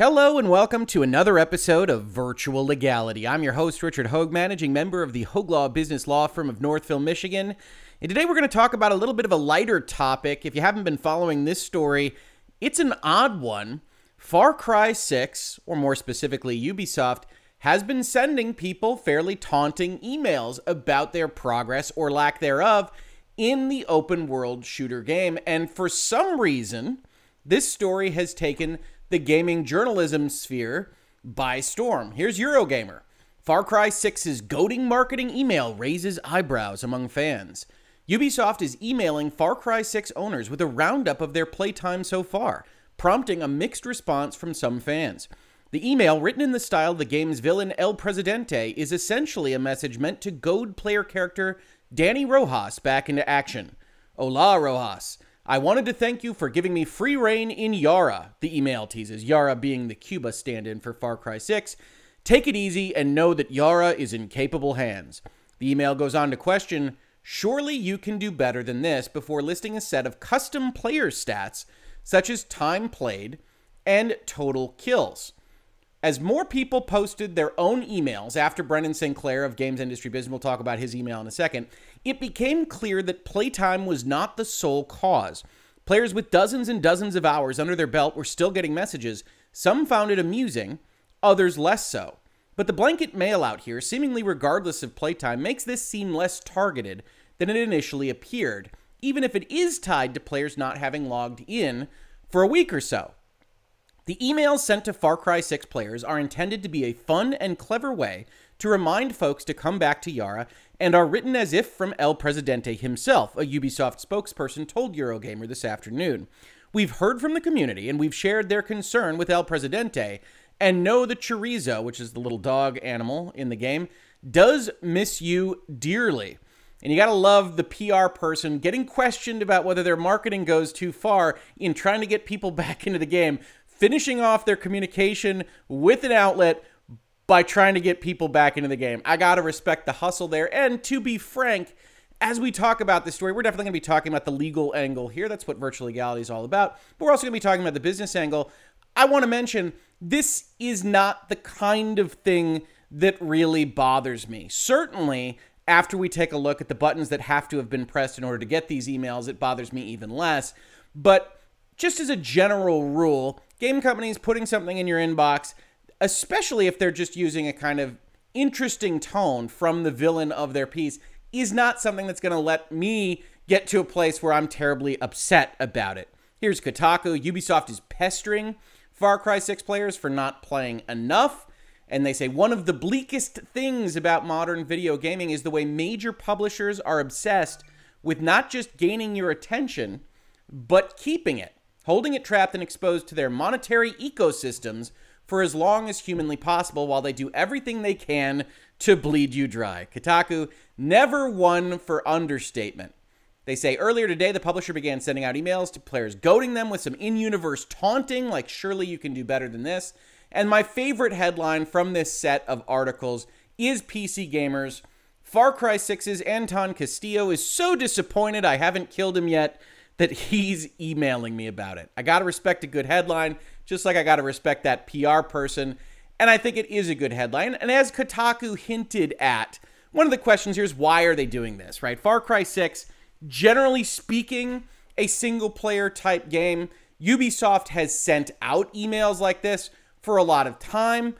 Hello and welcome to another episode of Virtual Legality. I'm your host, Richard Hoeg, managing member of the Hoeg Law Business Law Firm of Northville, Michigan. And today we're going to talk about a little bit of a lighter topic. If you haven't been following this story, it's an odd one. Far Cry 6, or more specifically, Ubisoft, has been sending people fairly taunting emails about their progress or lack thereof in the open world shooter game. And for some reason, this story has taken the gaming journalism sphere by storm. Here's Eurogamer. Far Cry 6's goading marketing email raises eyebrows among fans. Ubisoft is emailing Far Cry 6 owners with a roundup of their playtime so far, prompting a mixed response from some fans. The email, written in the style of the game's villain El Presidente, is essentially a message meant to goad player character Dani Rojas back into action. Hola, Rojas. I wanted to thank you for giving me free reign in Yara, the email teases, Yara being the Cuba stand in for Far Cry 6. Take it easy and know that Yara is in capable hands. The email goes on to question Surely you can do better than this before listing a set of custom player stats such as time played and total kills. As more people posted their own emails after Brendan Sinclair of Games Industry Business, we'll talk about his email in a second, it became clear that playtime was not the sole cause. Players with dozens and dozens of hours under their belt were still getting messages. Some found it amusing, others less so. But the blanket mail out here, seemingly regardless of playtime, makes this seem less targeted than it initially appeared, even if it is tied to players not having logged in for a week or so. The emails sent to Far Cry 6 players are intended to be a fun and clever way to remind folks to come back to Yara and are written as if from El Presidente himself, a Ubisoft spokesperson told Eurogamer this afternoon. We've heard from the community and we've shared their concern with El Presidente and know the chorizo, which is the little dog animal in the game, does miss you dearly. And you got to love the PR person getting questioned about whether their marketing goes too far in trying to get people back into the game finishing off their communication with an outlet by trying to get people back into the game. I got to respect the hustle there. And to be frank, as we talk about this story, we're definitely going to be talking about the legal angle here. That's what virtual legality is all about. But we're also going to be talking about the business angle. I want to mention this is not the kind of thing that really bothers me. Certainly, after we take a look at the buttons that have to have been pressed in order to get these emails, it bothers me even less. But just as a general rule, game companies putting something in your inbox, especially if they're just using a kind of interesting tone from the villain of their piece, is not something that's going to let me get to a place where I'm terribly upset about it. Here's Kotaku Ubisoft is pestering Far Cry 6 players for not playing enough. And they say one of the bleakest things about modern video gaming is the way major publishers are obsessed with not just gaining your attention, but keeping it holding it trapped and exposed to their monetary ecosystems for as long as humanly possible while they do everything they can to bleed you dry. Kotaku never one for understatement. They say earlier today the publisher began sending out emails to players, goading them with some in universe taunting, like, surely you can do better than this. And my favorite headline from this set of articles is PC Gamers. Far Cry 6's Anton Castillo is so disappointed I haven't killed him yet that he's emailing me about it. I got to respect a good headline, just like I got to respect that PR person. And I think it is a good headline. And as Kotaku hinted at, one of the questions here is why are they doing this, right? Far Cry 6, generally speaking, a single player type game. Ubisoft has sent out emails like this for a lot of time,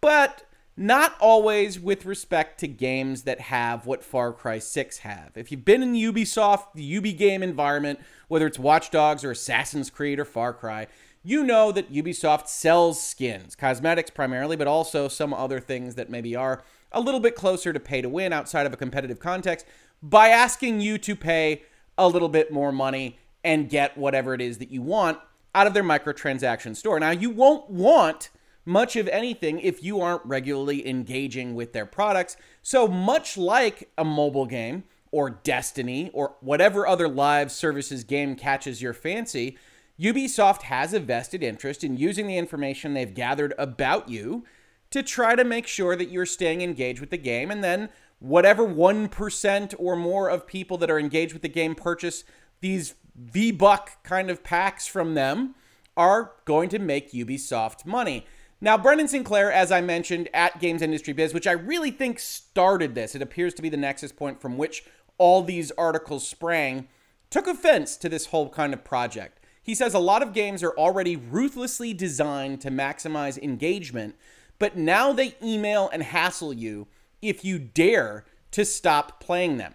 but not always with respect to games that have what Far Cry 6 have. If you've been in the Ubisoft, the Ubi game environment, whether it's Watch Dogs or Assassin's Creed or Far Cry, you know that Ubisoft sells skins, cosmetics primarily, but also some other things that maybe are a little bit closer to pay to win outside of a competitive context by asking you to pay a little bit more money and get whatever it is that you want out of their microtransaction store. Now, you won't want much of anything if you aren't regularly engaging with their products. So, much like a mobile game or Destiny or whatever other live services game catches your fancy, Ubisoft has a vested interest in using the information they've gathered about you to try to make sure that you're staying engaged with the game. And then, whatever 1% or more of people that are engaged with the game purchase these V Buck kind of packs from them are going to make Ubisoft money. Now, Brendan Sinclair, as I mentioned at Games Industry Biz, which I really think started this, it appears to be the nexus point from which all these articles sprang, took offense to this whole kind of project. He says a lot of games are already ruthlessly designed to maximize engagement, but now they email and hassle you if you dare to stop playing them.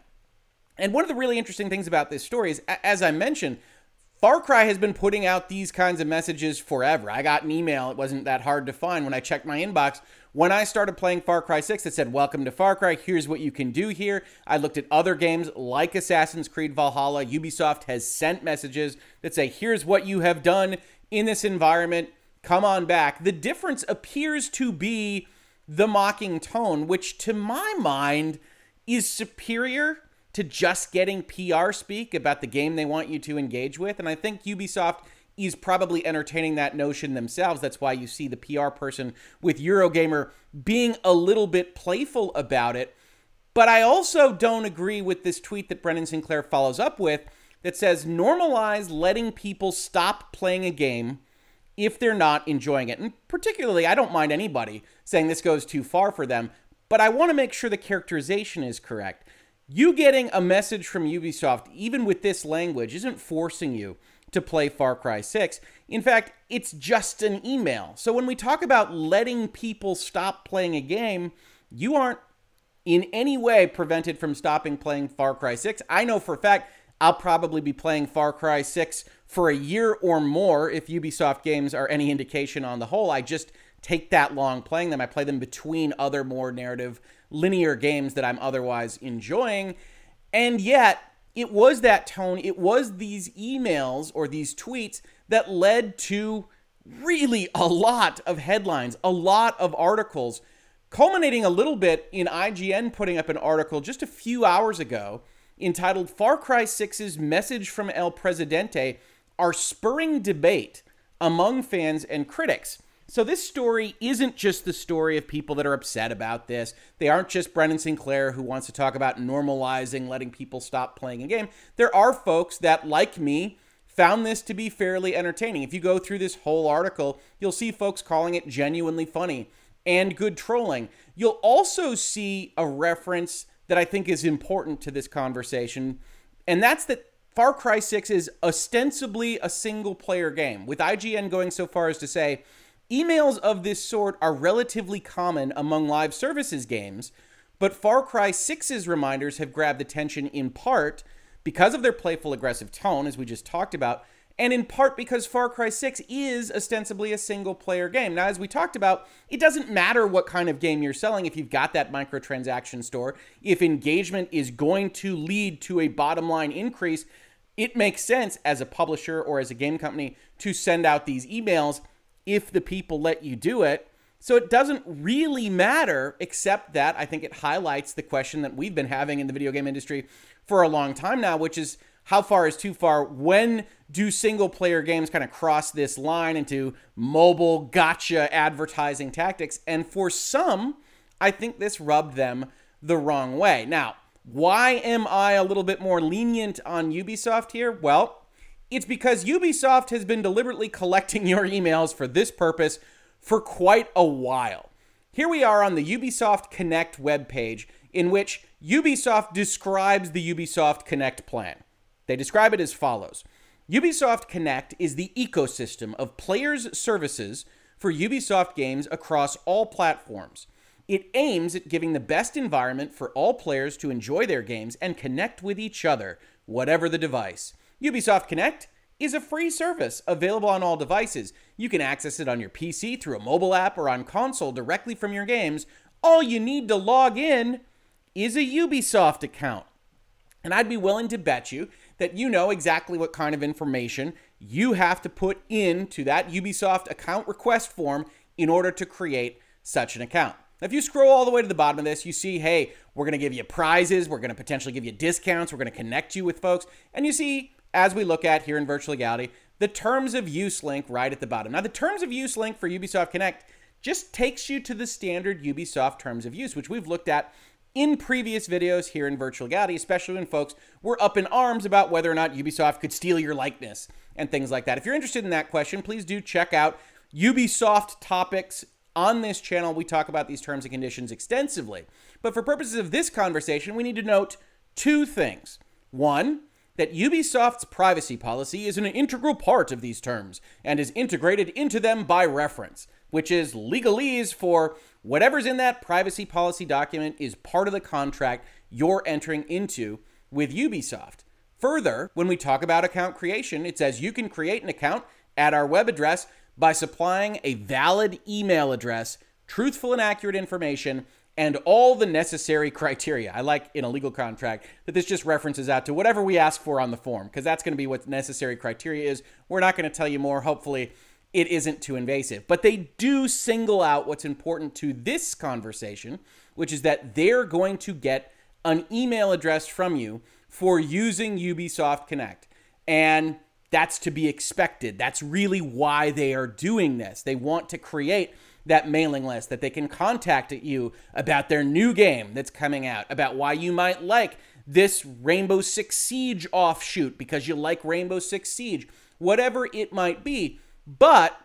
And one of the really interesting things about this story is, as I mentioned, Far Cry has been putting out these kinds of messages forever. I got an email, it wasn't that hard to find when I checked my inbox. When I started playing Far Cry 6, it said, Welcome to Far Cry. Here's what you can do here. I looked at other games like Assassin's Creed Valhalla. Ubisoft has sent messages that say, Here's what you have done in this environment. Come on back. The difference appears to be the mocking tone, which to my mind is superior to just getting PR speak about the game they want you to engage with. And I think Ubisoft is probably entertaining that notion themselves. That's why you see the PR person with Eurogamer being a little bit playful about it. But I also don't agree with this tweet that Brendan Sinclair follows up with that says normalize letting people stop playing a game if they're not enjoying it. And particularly, I don't mind anybody saying this goes too far for them, but I want to make sure the characterization is correct. You getting a message from Ubisoft, even with this language, isn't forcing you to play Far Cry 6. In fact, it's just an email. So when we talk about letting people stop playing a game, you aren't in any way prevented from stopping playing Far Cry 6. I know for a fact I'll probably be playing Far Cry 6 for a year or more if Ubisoft games are any indication on the whole. I just take that long playing them. I play them between other more narrative linear games that I'm otherwise enjoying. And yet, it was that tone, it was these emails or these tweets that led to really a lot of headlines, a lot of articles, culminating a little bit in IGN putting up an article just a few hours ago entitled Far Cry 6's Message from El Presidente are spurring debate among fans and critics. So this story isn't just the story of people that are upset about this. They aren't just Brendan Sinclair who wants to talk about normalizing letting people stop playing a game. There are folks that, like me, found this to be fairly entertaining. If you go through this whole article, you'll see folks calling it genuinely funny and good trolling. You'll also see a reference that I think is important to this conversation, and that's that Far Cry 6 is ostensibly a single player game, with IGN going so far as to say Emails of this sort are relatively common among live services games, but Far Cry 6's reminders have grabbed attention in part because of their playful, aggressive tone, as we just talked about, and in part because Far Cry 6 is ostensibly a single player game. Now, as we talked about, it doesn't matter what kind of game you're selling if you've got that microtransaction store. If engagement is going to lead to a bottom line increase, it makes sense as a publisher or as a game company to send out these emails if the people let you do it. So it doesn't really matter, except that I think it highlights the question that we've been having in the video game industry for a long time now, which is how far is too far? When do single player games kind of cross this line into mobile gacha advertising tactics? And for some, I think this rubbed them the wrong way. Now, why am I a little bit more lenient on Ubisoft here? Well, it's because Ubisoft has been deliberately collecting your emails for this purpose for quite a while. Here we are on the Ubisoft Connect webpage, in which Ubisoft describes the Ubisoft Connect plan. They describe it as follows Ubisoft Connect is the ecosystem of players' services for Ubisoft games across all platforms. It aims at giving the best environment for all players to enjoy their games and connect with each other, whatever the device. Ubisoft Connect is a free service available on all devices. You can access it on your PC through a mobile app or on console directly from your games. All you need to log in is a Ubisoft account. And I'd be willing to bet you that you know exactly what kind of information you have to put into that Ubisoft account request form in order to create such an account. If you scroll all the way to the bottom of this, you see, hey, we're going to give you prizes, we're going to potentially give you discounts, we're going to connect you with folks, and you see as we look at here in virtual legality, the terms of use link right at the bottom. Now, the terms of use link for Ubisoft Connect just takes you to the standard Ubisoft terms of use, which we've looked at in previous videos here in Virtual Legality, especially when folks were up in arms about whether or not Ubisoft could steal your likeness and things like that. If you're interested in that question, please do check out Ubisoft topics on this channel. We talk about these terms and conditions extensively. But for purposes of this conversation, we need to note two things. One, that Ubisoft's privacy policy is an integral part of these terms and is integrated into them by reference, which is legalese for whatever's in that privacy policy document is part of the contract you're entering into with Ubisoft. Further, when we talk about account creation, it says you can create an account at our web address by supplying a valid email address, truthful and accurate information, and all the necessary criteria. I like in a legal contract that this just references out to whatever we ask for on the form, because that's going to be what necessary criteria is. We're not going to tell you more. Hopefully, it isn't too invasive. But they do single out what's important to this conversation, which is that they're going to get an email address from you for using Ubisoft Connect. And that's to be expected. That's really why they are doing this. They want to create that mailing list that they can contact you about their new game that's coming out, about why you might like this Rainbow Six Siege offshoot because you like Rainbow Six Siege, whatever it might be. But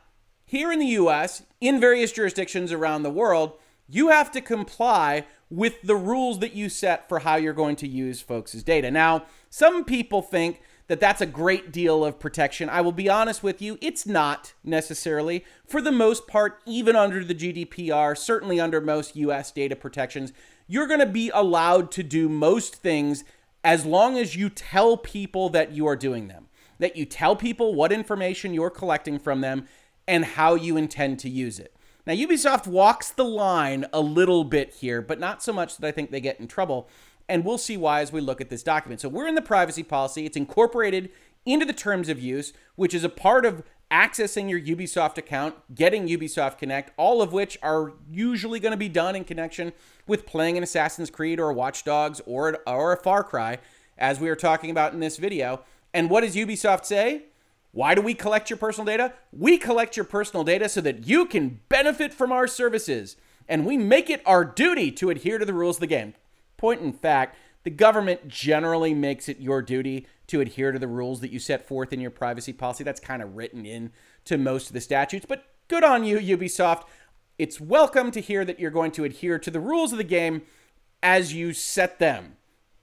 here in the US, in various jurisdictions around the world, you have to comply with the rules that you set for how you're going to use folks' data. Now, some people think that that's a great deal of protection. I will be honest with you, it's not necessarily. For the most part, even under the GDPR, certainly under most US data protections, you're going to be allowed to do most things as long as you tell people that you are doing them, that you tell people what information you're collecting from them and how you intend to use it. Now, Ubisoft walks the line a little bit here, but not so much that I think they get in trouble and we'll see why as we look at this document. So we're in the privacy policy. It's incorporated into the terms of use, which is a part of accessing your Ubisoft account, getting Ubisoft Connect, all of which are usually going to be done in connection with playing an Assassin's Creed or Watch Dogs or, or a Far Cry, as we are talking about in this video. And what does Ubisoft say? Why do we collect your personal data? We collect your personal data so that you can benefit from our services. And we make it our duty to adhere to the rules of the game point in fact, the government generally makes it your duty to adhere to the rules that you set forth in your privacy policy. That's kind of written in to most of the statutes, but good on you, Ubisoft. It's welcome to hear that you're going to adhere to the rules of the game as you set them.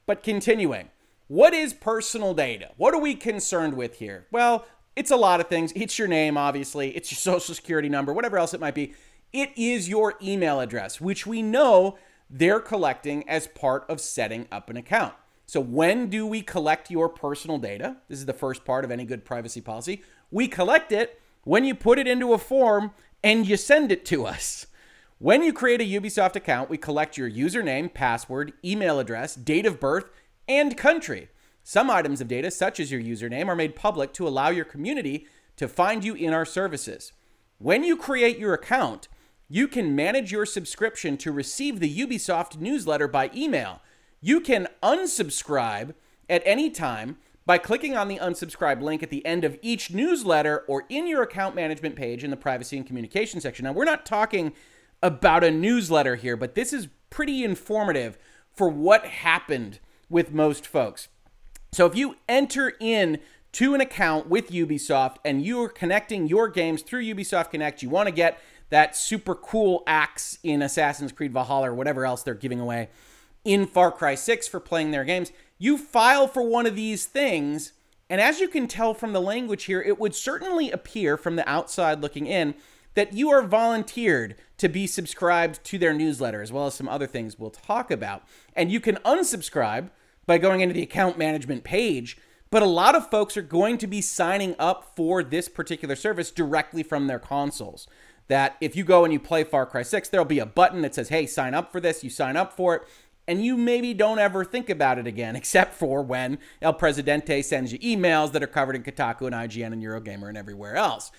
But continuing, what is personal data? What are we concerned with here? Well, it's a lot of things. It's your name, obviously, it's your social security number, whatever else it might be. It is your email address, which we know they're collecting as part of setting up an account. So, when do we collect your personal data? This is the first part of any good privacy policy. We collect it when you put it into a form and you send it to us. When you create a Ubisoft account, we collect your username, password, email address, date of birth, and country. Some items of data, such as your username, are made public to allow your community to find you in our services. When you create your account, you can manage your subscription to receive the Ubisoft newsletter by email. You can unsubscribe at any time by clicking on the unsubscribe link at the end of each newsletter or in your account management page in the privacy and communication section. Now, we're not talking about a newsletter here, but this is pretty informative for what happened with most folks. So if you enter in to an account with Ubisoft and you're connecting your games through Ubisoft Connect, you want to get that super cool axe in Assassin's Creed Valhalla or whatever else they're giving away in Far Cry 6 for playing their games. You file for one of these things, and as you can tell from the language here, it would certainly appear from the outside looking in that you are volunteered to be subscribed to their newsletter, as well as some other things we'll talk about. And you can unsubscribe by going into the account management page. But a lot of folks are going to be signing up for this particular service directly from their consoles that if you go and you play Far Cry 6, there'll be a button that says, hey, sign up for this. You sign up for it, and you maybe don't ever think about it again, except for when El Presidente sends you emails that are covered in Kotaku and IGN and Eurogamer and everywhere else.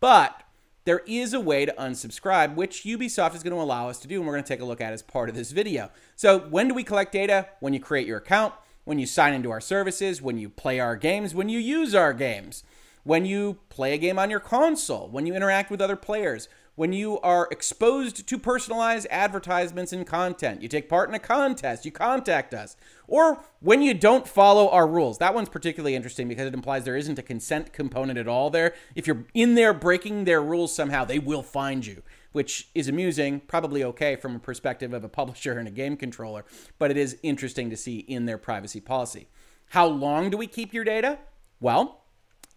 But there is a way to unsubscribe, which Ubisoft is going to allow us to do, and we're going to take a look at as part of this video. So, when do we collect data? When you create your account, when you sign into our services, when you play our games, when you use our games when you play a game on your console, when you interact with other players, when you are exposed to personalized advertisements and content. You take part in a contest, you contact us. Or when you don't follow our rules. That one's particularly interesting because it implies there isn't a consent component at all there. If you're in there breaking their rules somehow, they will find you, which is amusing, probably okay from a perspective of a publisher and a game controller, but it is interesting to see in their privacy policy. How long do we keep your data? Well,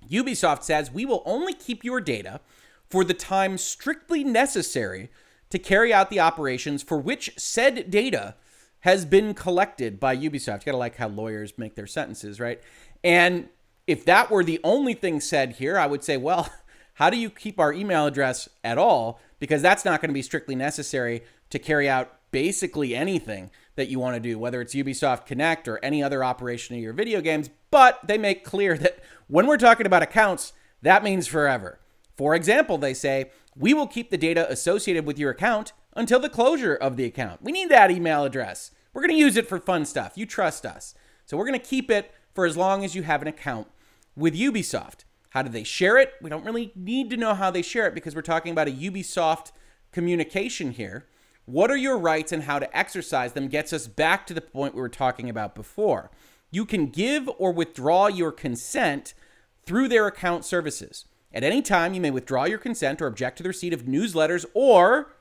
Ubisoft says we will only keep your data for the time strictly necessary to carry out the operations for which said data has been collected by Ubisoft. You gotta like how lawyers make their sentences, right? And if that were the only thing said here, I would say, well, how do you keep our email address at all? Because that's not going to be strictly necessary to carry out basically anything that you want to do, whether it's Ubisoft Connect or any other operation of your video games. But they make clear that when we're talking about accounts, that means forever. For example, they say, we will keep the data associated with your account until the closure of the account. We need that email address. We're going to use it for fun stuff. You trust us. So we're going to keep it for as long as you have an account with Ubisoft. How do they share it? We don't really need to know how they share it because we're talking about a Ubisoft communication here. What are your rights and how to exercise them gets us back to the point we were talking about before. You can give or withdraw your consent through their account services. At any time, you may withdraw your consent or object to the receipt of newsletters or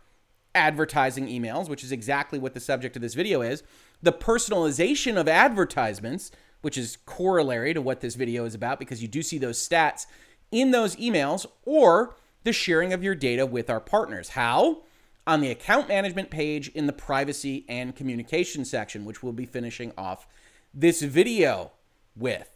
advertising emails, which is exactly what the subject of this video is. The personalization of advertisements, which is corollary to what this video is about because you do see those stats in those emails, or the sharing of your data with our partners. How? On the account management page in the privacy and communication section, which we'll be finishing off this video with.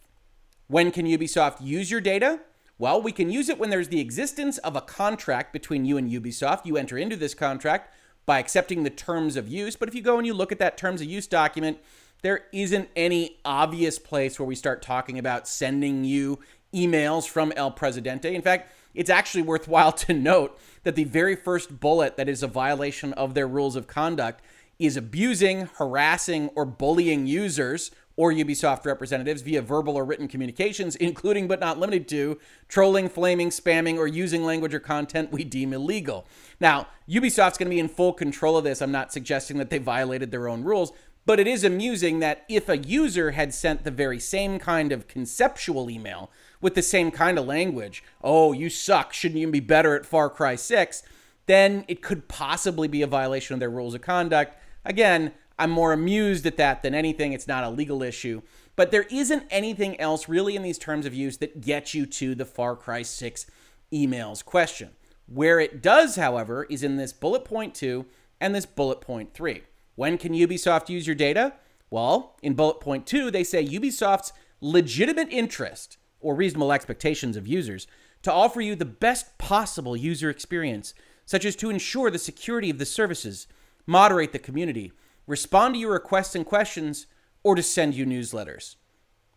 When can Ubisoft use your data? Well, we can use it when there's the existence of a contract between you and Ubisoft. You enter into this contract by accepting the terms of use. But if you go and you look at that terms of use document, there isn't any obvious place where we start talking about sending you emails from El Presidente. In fact, it's actually worthwhile to note that the very first bullet that is a violation of their rules of conduct is abusing, harassing, or bullying users or Ubisoft representatives via verbal or written communications, including but not limited to trolling, flaming, spamming, or using language or content we deem illegal. Now, Ubisoft's going to be in full control of this. I'm not suggesting that they violated their own rules, but it is amusing that if a user had sent the very same kind of conceptual email with the same kind of language, oh, you suck, shouldn't you be better at Far Cry 6, then it could possibly be a violation of their rules of conduct. Again, I'm more amused at that than anything. It's not a legal issue. But there isn't anything else really in these terms of use that gets you to the Far Cry 6 emails question. Where it does, however, is in this bullet point 2 and this bullet point 3. When can Ubisoft use your data? Well, in bullet point 2, they say Ubisoft's legitimate interest or reasonable expectations of users to offer you the best possible user experience, such as to ensure the security of the services, moderate the community, respond to your requests and questions, or to send you newsletters.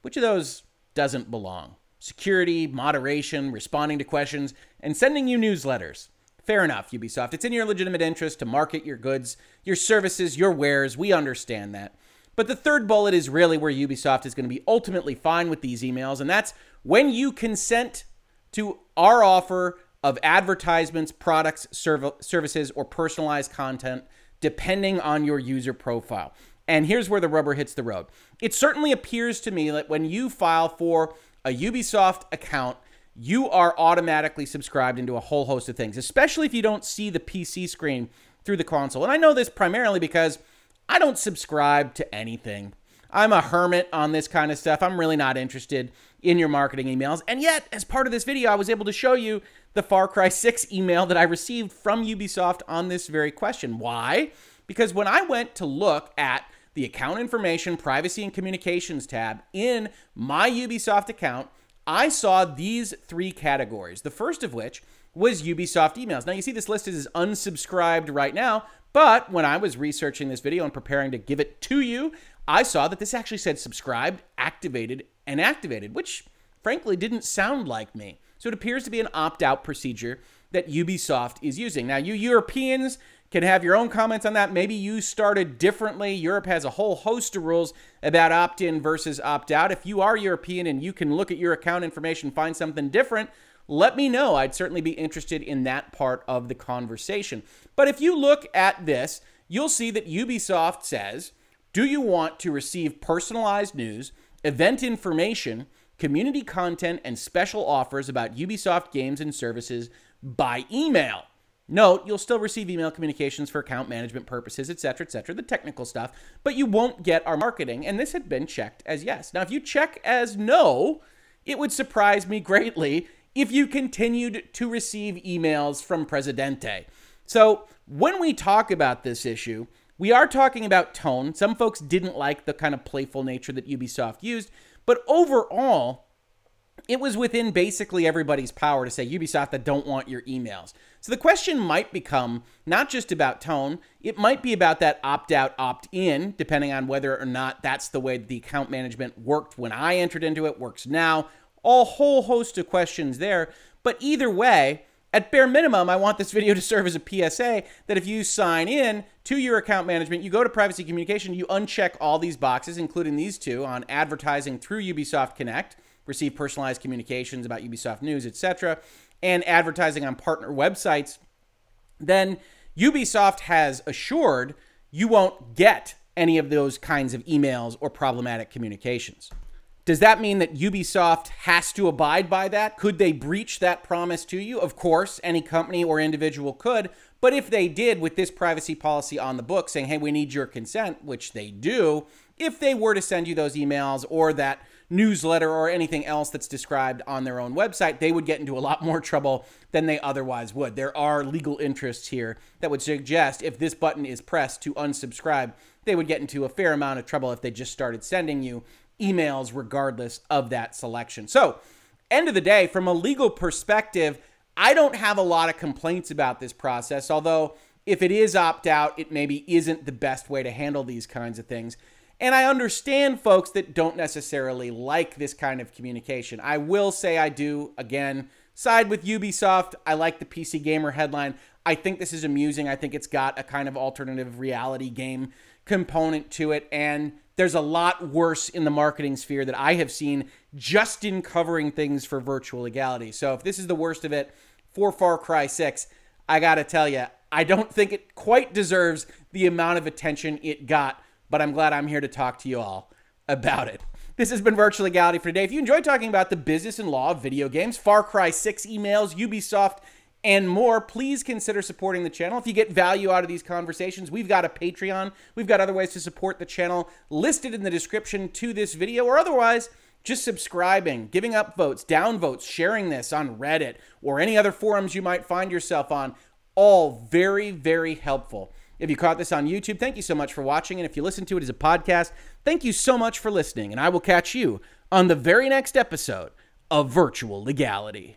Which of those doesn't belong? Security, moderation, responding to questions, and sending you newsletters. Fair enough, Ubisoft. It's in your legitimate interest to market your goods, your services, your wares. We understand that. But the third bullet is really where Ubisoft is going to be ultimately fine with these emails, and that's when you consent to our offer of advertisements, products, serv- services, or personalized content depending on your user profile. And here's where the rubber hits the road. It certainly appears to me that when you file for a Ubisoft account, you are automatically subscribed into a whole host of things, especially if you don't see the PC screen through the console. And I know this primarily because I don't subscribe to anything. I'm a hermit on this kind of stuff. I'm really not interested in your marketing emails. And yet, as part of this video, I was able to show you the Far Cry 6 email that I received from Ubisoft on this very question. Why? Because when I went to look at the account information, privacy, and communications tab in my Ubisoft account, I saw these three categories. The first of which was Ubisoft emails. Now, you see this list is unsubscribed right now, but when I was researching this video and preparing to give it to you, I saw that this actually said subscribed, activated, and activated, which frankly didn't sound like me. So it appears to be an opt out procedure that Ubisoft is using. Now, you Europeans can have your own comments on that. Maybe you started differently. Europe has a whole host of rules about opt in versus opt out. If you are European and you can look at your account information, find something different, let me know. I'd certainly be interested in that part of the conversation. But if you look at this, you'll see that Ubisoft says, Do you want to receive personalized news, event information, community content, and special offers about Ubisoft games and services by email? Note, you'll still receive email communications for account management purposes, etc., etc., the technical stuff, but you won't get our marketing. And this had been checked as yes. Now, if you check as no, it would surprise me greatly if you continued to receive emails from Presidente. So, when we talk about this issue, we are talking about tone. Some folks didn't like the kind of playful nature that Ubisoft used, but overall, it was within basically everybody's power to say Ubisoft that don't want your emails. So the question might become not just about tone, it might be about that opt out, opt in, depending on whether or not that's the way the account management worked when I entered into it, works now. A whole host of questions there. But either way, at bare minimum, I want this video to serve as a PSA that if you sign in to your account management, you go to privacy communication, you uncheck all these boxes, including these two on advertising through Ubisoft Connect receive personalized communications about Ubisoft news, etc., and advertising on partner websites, then Ubisoft has assured you won't get any of those kinds of emails or problematic communications. Does that mean that Ubisoft has to abide by that? Could they breach that promise to you? Of course, any company or individual could. But if they did, with this privacy policy on the book saying, hey, we need your consent, which they do, if they were to send you those emails or that newsletter or anything else that's described on their own website, they would get into a lot more trouble than they otherwise would. There are legal interests here that would suggest if this button is pressed to unsubscribe, they would get into a fair amount of trouble if they just started sending you emails regardless of that selection. So, end of the day, from a legal perspective, I don't have a lot of complaints about this process, although if it is opt out, it maybe isn't the best way to handle these kinds of things. And I understand folks that don't necessarily like this kind of communication. I will say I do, again, side with Ubisoft. I like the PC Gamer headline. I think this is amusing. I think it's got a kind of alternative reality game component to it. And there's a lot worse in the marketing sphere that I have seen just in covering things for virtual legality. So if this is the worst of it for Far Cry 6, I got to tell you, I don't think it quite deserves the amount of attention it got but I'm glad I'm here to talk to you all about it. This has been Virtual Legality for today. If you enjoyed talking about the business and law of video games, Far Cry 6 emails, Ubisoft, and more, please consider supporting the channel. If you get value out of these conversations, we've got a Patreon. We've got other ways to support the channel listed in the description to this video, or otherwise, just subscribing, giving up votes, down votes, sharing this on Reddit or any other forums you might find yourself on. All very, very helpful. If you caught this on YouTube, thank you so much for watching. And if you listen to it as a podcast, thank you so much for listening. And I will catch you on the very next episode of Virtual Legality.